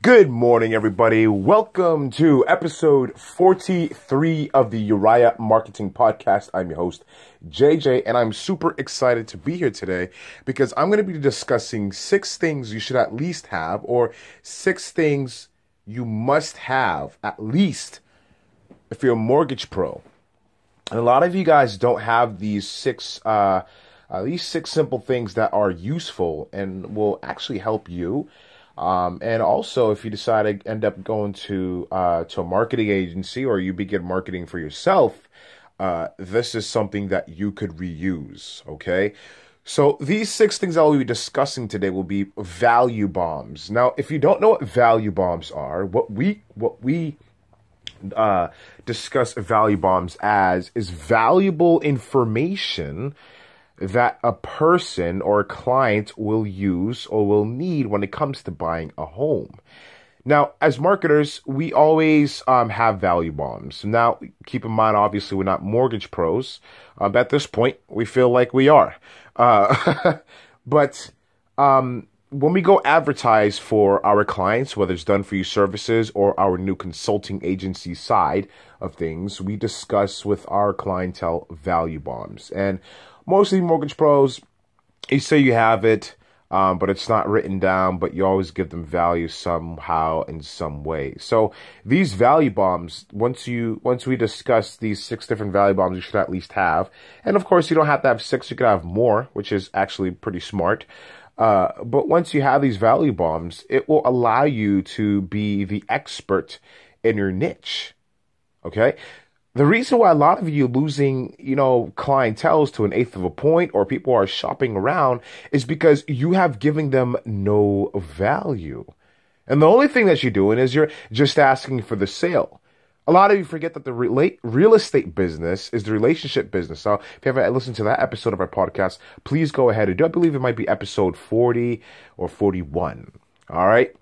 Good morning, everybody. Welcome to episode 43 of the Uriah Marketing Podcast. I'm your host, JJ, and I'm super excited to be here today because I'm going to be discussing six things you should at least have, or six things you must have at least if you're a mortgage pro. And a lot of you guys don't have these six, uh, uh, these six simple things that are useful and will actually help you um, and also, if you decide to end up going to uh, to a marketing agency or you begin marketing for yourself, uh, this is something that you could reuse. Okay. So these six things I will be discussing today will be value bombs. Now, if you don't know what value bombs are, what we what we uh, discuss value bombs as is valuable information that a person or a client will use or will need when it comes to buying a home. Now, as marketers, we always um, have value bombs. Now, keep in mind, obviously, we're not mortgage pros. Um, at this point, we feel like we are. Uh, but um, when we go advertise for our clients, whether it's done for you services or our new consulting agency side of things, we discuss with our clientele value bombs. And mostly mortgage pros, you say you have it, um, but it's not written down, but you always give them value somehow in some way. So these value bombs, once you, once we discuss these six different value bombs you should at least have, and of course you don't have to have six, you could have more, which is actually pretty smart. Uh, but once you have these value bombs, it will allow you to be the expert in your niche. Okay the reason why a lot of you losing, you know, clientels to an eighth of a point or people are shopping around is because you have given them no value. And the only thing that you're doing is you're just asking for the sale. A lot of you forget that the real estate business is the relationship business. So if you haven't listened to that episode of our podcast, please go ahead and do. I believe it might be episode 40 or 41. All right.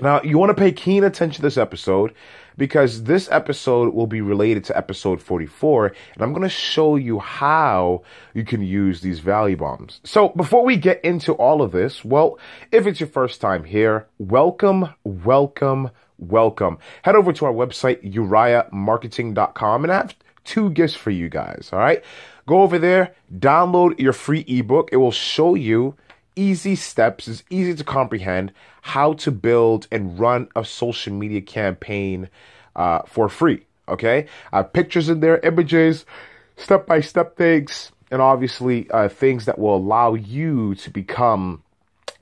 Now, you want to pay keen attention to this episode because this episode will be related to episode 44 and I'm going to show you how you can use these value bombs. So before we get into all of this, well, if it's your first time here, welcome, welcome, welcome. Head over to our website, uriahmarketing.com and I have two gifts for you guys. All right. Go over there, download your free ebook. It will show you easy steps, it's easy to comprehend how to build and run a social media campaign uh, for free. Okay, I have pictures in there, images, step by step things, and obviously uh, things that will allow you to become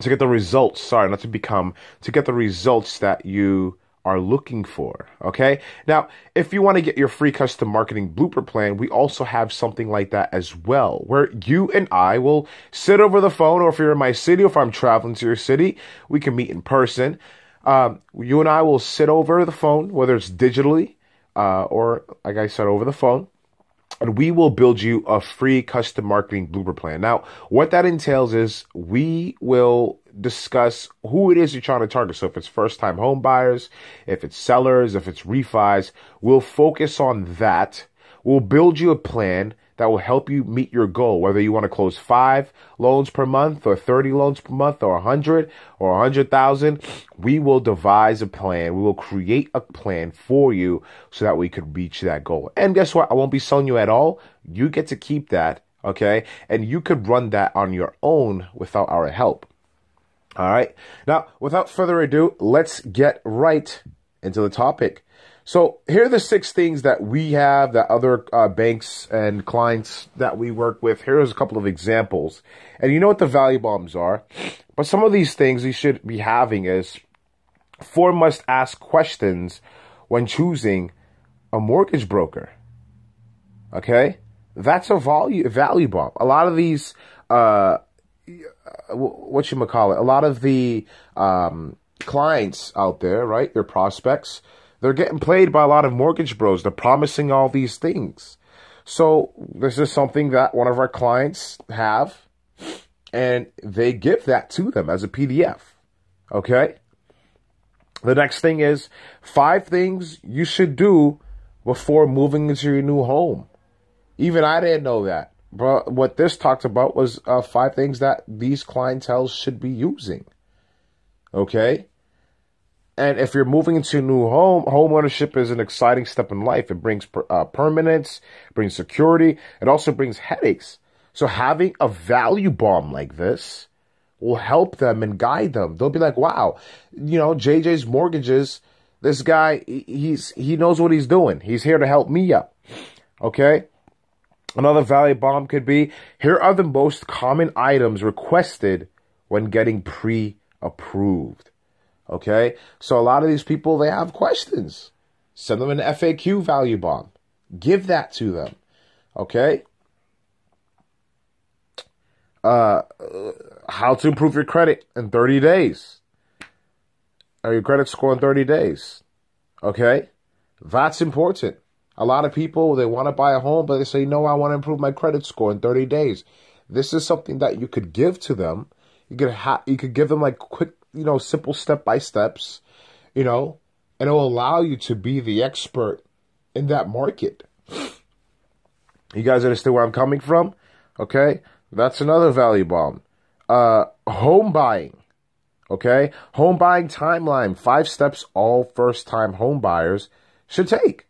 to get the results. Sorry, not to become to get the results that you are looking for. Okay. Now, if you want to get your free custom marketing blooper plan, we also have something like that as well, where you and I will sit over the phone, or if you're in my city, or if I'm traveling to your city, we can meet in person. Um, you and I will sit over the phone, whether it's digitally uh, or, like I said, over the phone and we will build you a free custom marketing blooper plan. Now, what that entails is we will discuss who it is you're trying to target. So if it's first time home buyers, if it's sellers, if it's refis, we'll focus on that. We'll build you a plan that will help you meet your goal, whether you want to close five loans per month or 30 loans per month or 100 or 100,000. We will devise a plan. We will create a plan for you so that we could reach that goal. And guess what? I won't be selling you at all. You get to keep that. Okay. And you could run that on your own without our help. All right. Now, without further ado, let's get right into the topic. So here are the six things that we have that other uh, banks and clients that we work with. Here's a couple of examples. And you know what the value bombs are. But some of these things you should be having is four must ask questions when choosing a mortgage broker. Okay? That's a value, value bomb. A lot of these, uh, what you call it, a lot of the, um, clients out there, right? Their prospects, they're getting played by a lot of mortgage bros. They're promising all these things. So this is something that one of our clients have, and they give that to them as a PDF. Okay. The next thing is five things you should do before moving into your new home. Even I didn't know that. But what this talked about was uh, five things that these clientels should be using. Okay. And if you're moving into a new home, home ownership is an exciting step in life. It brings uh, permanence, brings security. It also brings headaches. So having a value bomb like this will help them and guide them. They'll be like, wow, you know, JJ's mortgages, this guy, he's, he knows what he's doing. He's here to help me out. Okay. Another value bomb could be, here are the most common items requested when getting pre-approved. Okay? So a lot of these people, they have questions. Send them an FAQ value bomb. Give that to them. Okay? Uh, how to improve your credit in 30 days. Or your credit score in 30 days. Okay? That's important. A lot of people, they want to buy a home, but they say, no, I want to improve my credit score in 30 days. This is something that you could give to them. You could ha- you could give them like quick, you know, simple step by steps, you know, and it will allow you to be the expert in that market. You guys understand where I'm coming from? Okay? That's another value bomb. Uh, home buying. Okay? Home buying timeline. Five steps all first time home buyers should take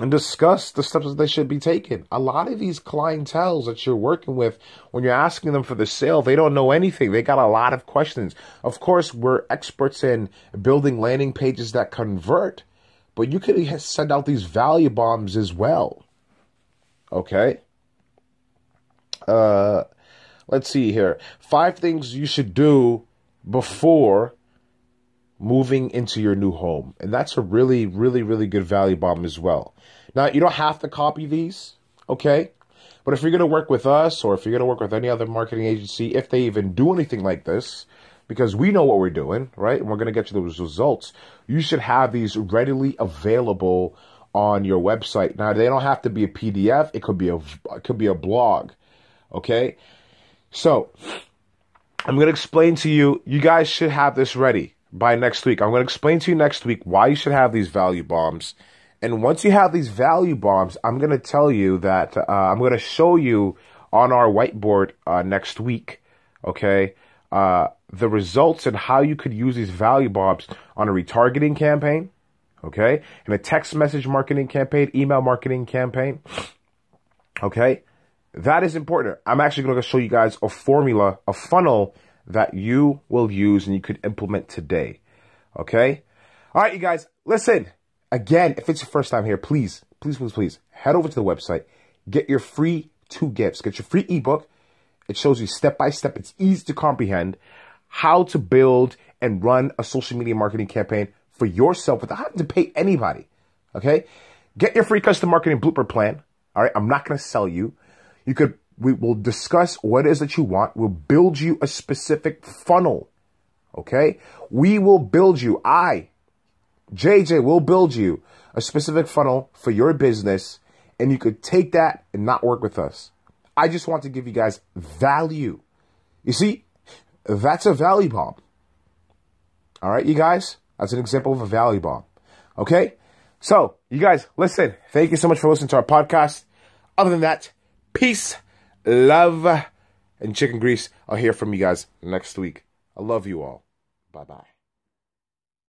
and discuss the steps that they should be taking. A lot of these clientels that you're working with, when you're asking them for the sale, they don't know anything. They got a lot of questions. Of course, we're experts in building landing pages that convert, but you could send out these value bombs as well. Okay? Uh, let's see here. Five things you should do before moving into your new home. And that's a really, really, really good value bomb as well. Now, you don't have to copy these, okay? But if you're going to work with us or if you're going to work with any other marketing agency, if they even do anything like this, because we know what we're doing, right? And we're going to get you those results, you should have these readily available on your website. Now, they don't have to be a PDF. It could be a, it could be a blog, okay? So, I'm going to explain to you, you guys should have this ready by next week. I'm going to explain to you next week why you should have these value bombs and once you have these value bombs, I'm going to tell you that uh, I'm going to show you on our whiteboard uh, next week, okay, uh, the results and how you could use these value bombs on a retargeting campaign, okay, and a text message marketing campaign, email marketing campaign, okay. That is important. I'm actually going to show you guys a formula, a funnel that you will use and you could implement today, okay. All right, you guys, listen. Again, if it's your first time here, please, please, please, please head over to the website, get your free two gifts, get your free ebook. It shows you step by step. It's easy to comprehend how to build and run a social media marketing campaign for yourself without having to pay anybody. Okay. Get your free custom marketing blooper plan. All right. I'm not going to sell you. You could, we will discuss what it is that you want. We'll build you a specific funnel. Okay. We will build you. I, JJ will build you a specific funnel for your business and you could take that and not work with us. I just want to give you guys value. You see, that's a value bomb. All right, you guys? That's an example of a value bomb. Okay? So, you guys, listen. Thank you so much for listening to our podcast. Other than that, peace, love, and chicken grease. I'll hear from you guys next week. I love you all. Bye bye.